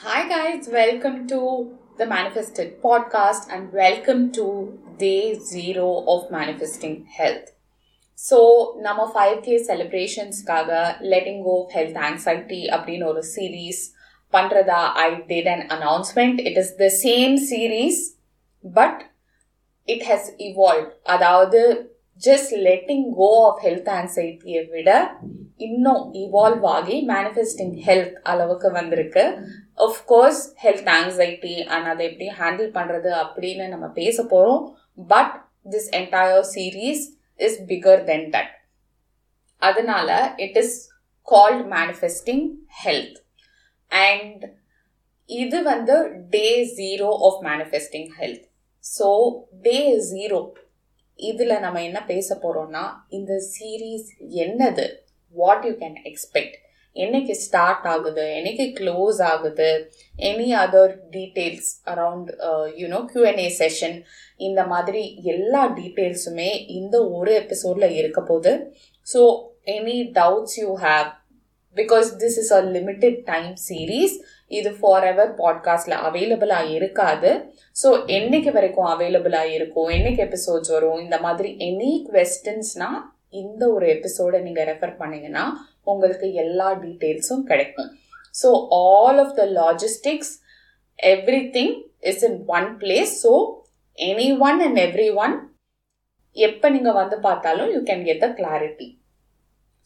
Hi, guys, welcome to the Manifested podcast and welcome to day zero of manifesting health. So நம்ம five K செலிப்ரேஷன்ஸ்க்காக letting go of health anxiety அப்படின்னு ஒரு series பண்ணுறதா I did an announcement it is the same series but it has evolve அதாவது just letting go of health ஆங்ஸைட்டியை விட இன்னும் evolve ஆகி manifesting health அளவுக்கு வந்திருக்கு. கோர்ஸ் ஹெல்த் ஆங்ஸைட்டி அண்ட் அதை எப்படி ஹேண்டில் பண்ணுறது அப்படின்னு நம்ம பேச போகிறோம் but this entire series is bigger than that அதனால it is called manifesting health and இது வந்து day zero of manifesting health so day zero இதில் நம்ம என்ன பேச போகிறோம்னா இந்த சீரீஸ் என்னது? வாட் யூ கேன் எக்ஸ்பெக்ட் என்னைக்கு ஸ்டார்ட் ஆகுது என்னைக்கு க்ளோஸ் ஆகுது any other details around you know Q n A session இந்த மாதிரி எல்லா டீட்டெயில்ஸுமே இந்த ஒரு எபிசோடில் இருக்க போது so any doubts you have because this is a limited time series இது ஃபார் எவர் பாட்காஸ்டில் அவைலபிளாக இருக்காது. ஸோ என்னைக்கு வரைக்கும் அவைலபிளாக இருக்கும் என்னைக்கு எபிசோட்ஸ் வரும் இந்த மாதிரி எனி கொஸ்டின்ஸ்னால் இந்த ஒரு எபிசோடை நீங்கள் ரெஃபர் பண்ணீங்கன்னா உங்களுக்கு எல்லா டீட்டெயில்ஸும் கிடைக்கும். So all of the logistics everything is in one place so anyone and everyone எப்போ நீங்கள் வந்து பார்த்தாலும் you can get the clarity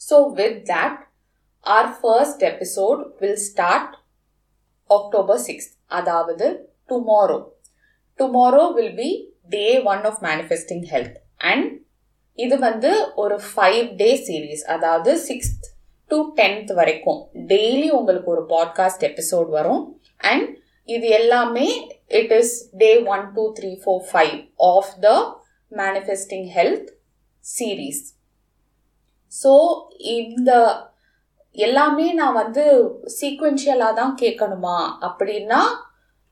so with that our first episode will start October sixth அதாவது tomorrow tomorrow will be day one of manifesting health and இது வந்து ஒரு five day series அதாவது sixth to tenth வரைக்கும். Daily உங்களுக்கு ஒரு podcast episode வரும். And இது எல்லாமே it is day one two three four five of the manifesting health series so இந்த எல்லாமே நான் வந்து சீக்வென்ஷியலாக தான் கேட்கணுமா? அப்படின்னா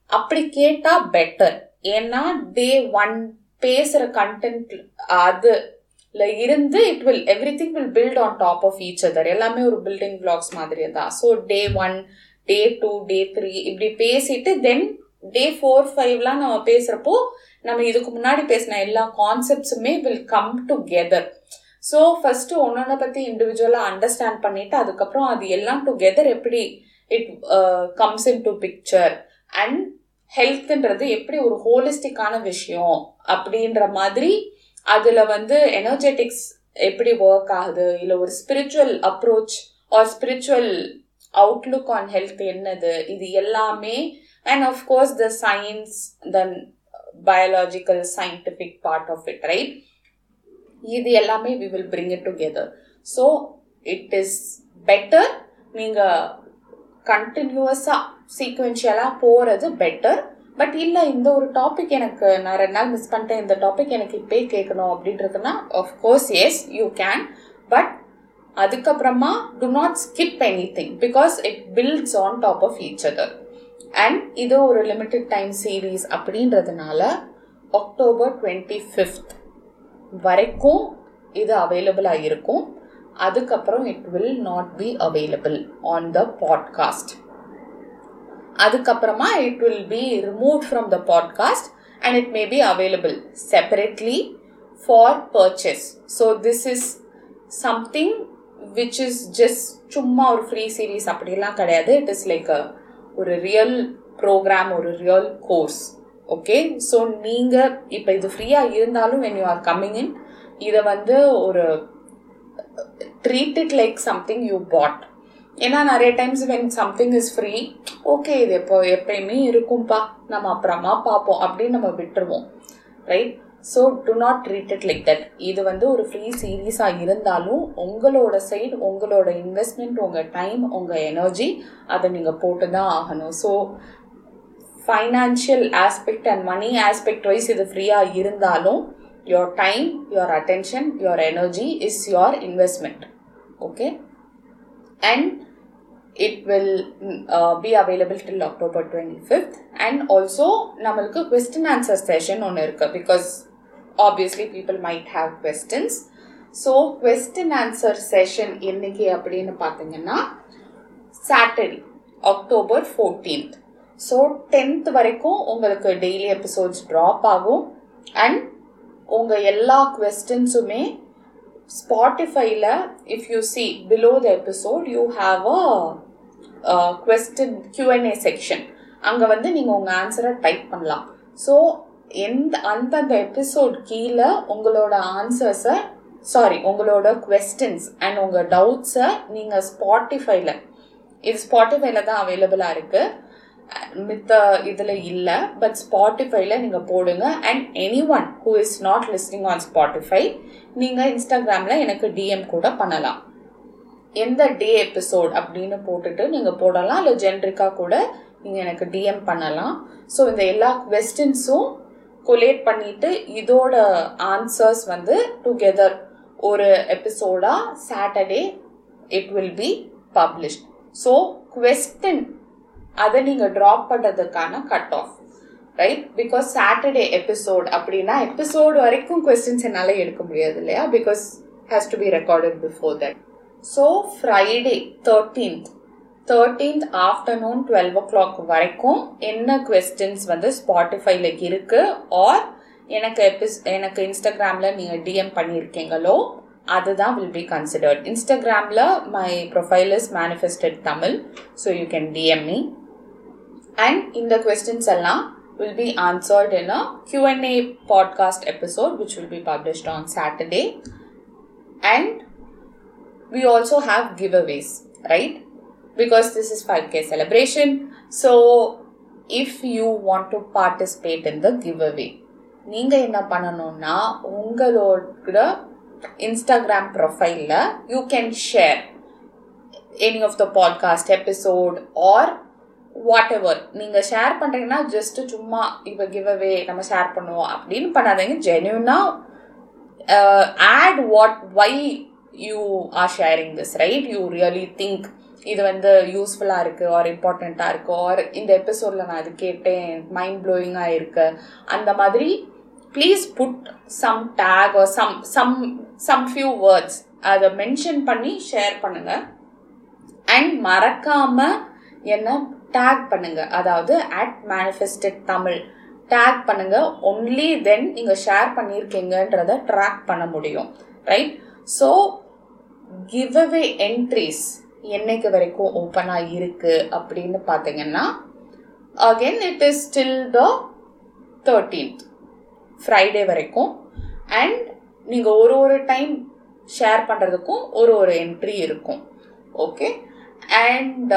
அப்படி கேட்டால் பெட்டர் ஏன்னா டே ஒன் பேசுகிற கண்டென்ட் அது இருந்து it will everything will build on top of each other எல்லாமே ஒரு பில்டிங் பிளாக்ஸ் மாதிரி தான். So day one day two day three இப்படி பேசிட்டு தென் டே ஃபோர் ஃபைவ்லாம் நம்ம பேசுகிறப்போ நம்ம இதுக்கு முன்னாடி பேசின எல்லா கான்செப்ட்ஸுமே will come together so first ஒன்னொன்னை பற்றி இண்டிவிஜுவலாக அண்டர்ஸ்டாண்ட் பண்ணிவிட்டு அதுக்கப்புறம் அது எல்லாம் டுகெதர் எப்படி it comes into picture and ஹெல்த்ன்றது எப்படி ஒரு ஹோலிஸ்டிக்கான விஷயம் அப்படின்ற மாதிரி அதில் வந்து எனர்ஜெட்டிக்ஸ் எப்படி ஒர்க் ஆகுது? இல்லை ஒரு spiritual approach or spiritual outlook on health என்னது? இது எல்லாமே and of course the science then biological scientific part of it right இது எல்லாமே we will bring it together so it is better நீங்கள் கண்டினியூவஸாக சீக்வென்ஷியலாக போகிறது பெட்டர் பட் இல்லை இந்த ஒரு டாபிக் எனக்கு நான் ரெண்டு நாள் மிஸ் பண்ணிட்டேன். இந்த டாபிக் எனக்கு இப்பே கேட்கணும் அப்படின்றதுனா of course yes you can but அதுக்கப்புறமா do not skip anything because it builds on top of each other and இது ஒரு லிமிட்டட் டைம் சீரீஸ் அப்படின்றதுனால அக்டோபர் டுவெண்ட்டி ஃபிஃப்த் வரைக்கும் இது அவைலபிளாக இருக்கும். அதுக்கப்புறம் it will not be available on the podcast அதுக்கப்புறமா it will be remove from the podcast and it may be available separately for purchase so this is something which is just சும்மா ஒரு free series அப்படிலாம் கிடையாது. It is like a ஒரு real program ஒரு real course okay so நீங்கள் இப்போ இது ஃப்ரீயாக இருந்தாலும் when you are coming in இதை வந்து ஒரு treat it like something you bought ஏன்னா நிறைய times when something is free okay இது எப்போ எப்பயுமே இருக்கும்பா. நம்ம அப்புறமா பார்ப்போம். அப்படின்னு நம்ம விட்டுருவோம். Right so do not treat it like that இது வந்து ஒரு ஃப்ரீ சீரீஸாக இருந்தாலும் உங்களோட சைடு உங்களோட இன்வெஸ்ட்மெண்ட் உங்கள் டைம் உங்கள் எனர்ஜி அதை நீங்கள் போட்டு தான் ஆகணும். So financial aspect and money aspect wise இது ஃப்ரீயாக இருந்தாலும் your time your attention your energy is your investment okay and it will be available till October twenty fifth and also நம்மளுக்கு கொஸ்டின் ஆன்சர் செஷன் ஒன்று இருக்குது because obviously people might have questions so question answer session என்னைக்கு அப்படின்னு பார்த்தீங்கன்னா Saturday October fourteenth so tenth வரைக்கும் உங்களுக்கு daily episodes drop ஆகும். And உங்கள் எல்லா கொஸ்டின்ஸுமே ஸ்பாட்டிஃபைல if you see below the episode you have a question Q n A section அங்கே வந்து நீங்கள் உங்கள் ஆன்சரை டைப் பண்ணலாம். ஸோ எந்த அந்தந்த எபிசோட் கீழே உங்களோட ஆன்சர்ஸை சாரி உங்களோட கொஸ்டின்ஸ் அண்ட் உங்கள் டவுட்ஸை நீங்கள் ஸ்பாட்டிஃபைல இது ஸ்பாட்டிஃபைல தான் அவைலபிளாக இருக்குது மித்த இதில் இல்லை பட் ஸ்பாட்டிஃபைல நீங்கள் போடுங்க. And anyone who is not listening on Spotify நீங்கள் இன்ஸ்டாகிராமில் எனக்கு டிஎம் கூட பண்ணலாம். எந்த டே எபிசோட் அப்படின்னு போட்டுட்டு நீங்கள் போடலாம். இல்லை ஜென்ரிக்காக கூட நீங்கள் எனக்கு டிஎம் பண்ணலாம். ஸோ இந்த எல்லா கொஸ்டின்ஸும் கொலேட் பண்ணிட்டு இதோட ஆன்சர்ஸ் வந்து டுகெதர் ஒரு எபிசோடாக Saturday it will be published so question அதை நீங்கள் ட்ராப் பண்ணுறதுக்கான cut off right because Saturday episode அப்படின்னா எபிசோடு வரைக்கும் கொஸ்டின்ஸ் என்னால் எடுக்க முடியாது இல்லையா? Because has to be recorded before that so Friday thirteenth thirteenth afternoon twelve o'clock வரைக்கும் என்ன கொஸ்டின்ஸ் வந்து ஸ்பாட்டிஃபைல இருக்கு? ஆர் எனக்கு எபிஸ் எனக்கு இன்ஸ்டாகிராமில் நீங்கள் டிஎம் பண்ணியிருக்கீங்களோ? அதுதான் வில் பி கன்சிடர்ட் இன்ஸ்டாகிராமில் my profile is manifested Tamil so you can DM me and இந்த கொஸ்டின்ஸ் எல்லாம் will be answered in a Q&A podcast episode which will be published on Saturday and we also have giveaways right because this is 5k celebration so if you want to participate in the giveaway நீங்க என்ன பண்ணணும்னா உங்களோட Instagram ப்ரொஃபைலில் you can share any of the podcast episode or whatever நீங்கள் share பண்ணுறீங்கன்னா just சும்மா இப்போ give away நம்ம share பண்ணுவோம் அப்படின்னு பண்ணாதீங்க. ஜென்யூனாக add what why you are sharing this right you really think இது வந்து யூஸ்ஃபுல்லாக இருக்குது ஆர் இம்பார்ட்டண்ட்டாக இருக்குது ஆர் இந்த எபிசோடில் நான் அது கேட்டேன் மைண்ட் ப்ளோயிங்காக இருக்கு. அந்த மாதிரி please put some tag or some some some few words அதை மென்ஷன் பண்ணி ஷேர் பண்ணுங்கள் அண்ட் மறக்காமல் என்ன டேக் பண்ணுங்க. அதாவது அட் மேனிஃபெஸ்டட் தமிழ். டேக் பண்ணுங்க. ஒன்லி தென் நீங்கள் ஷேர் பண்ணியிருக்கீங்கன்றத ட்ராக் பண்ண முடியும். Right so give away entries என்னைக்கு வரைக்கும் ஓப்பனாக இருக்குது அப்படின்னு பார்த்தீங்கன்னா again it is still the thirteenth Friday வரைக்கும். அண்ட் நீங்கள் ஒரு ஒரு டைம் ஷேர் பண்ணுறதுக்கும் ஒரு ஒரு என்ட்ரி இருக்கும். Okay and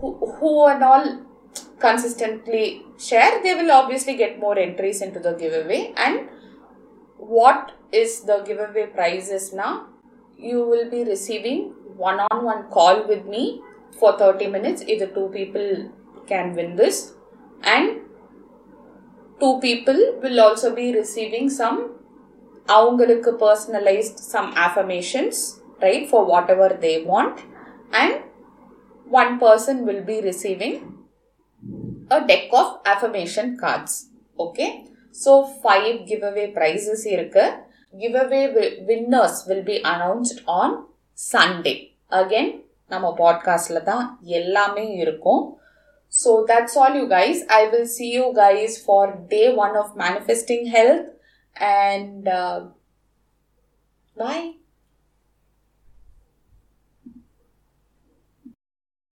who, who and all consistently share they will obviously get more entries into the giveaway and what is the giveaway prizes now you will be receiving one-on-one call with me for 30 minutes either two people can win this and two people will also be receiving some அவங்களுக்கு personalized some affirmations right for whatever they want and one person will be receiving a deck of affirmation cards okay so five giveaway prizes இருக்கு giveaway winners will be announced on sunday again நம்ம பாட்காஸ்ட்ல தான் எல்லாமே இருக்கும் so that's all you guys i will see you guys for day one of manifesting health and uh, bye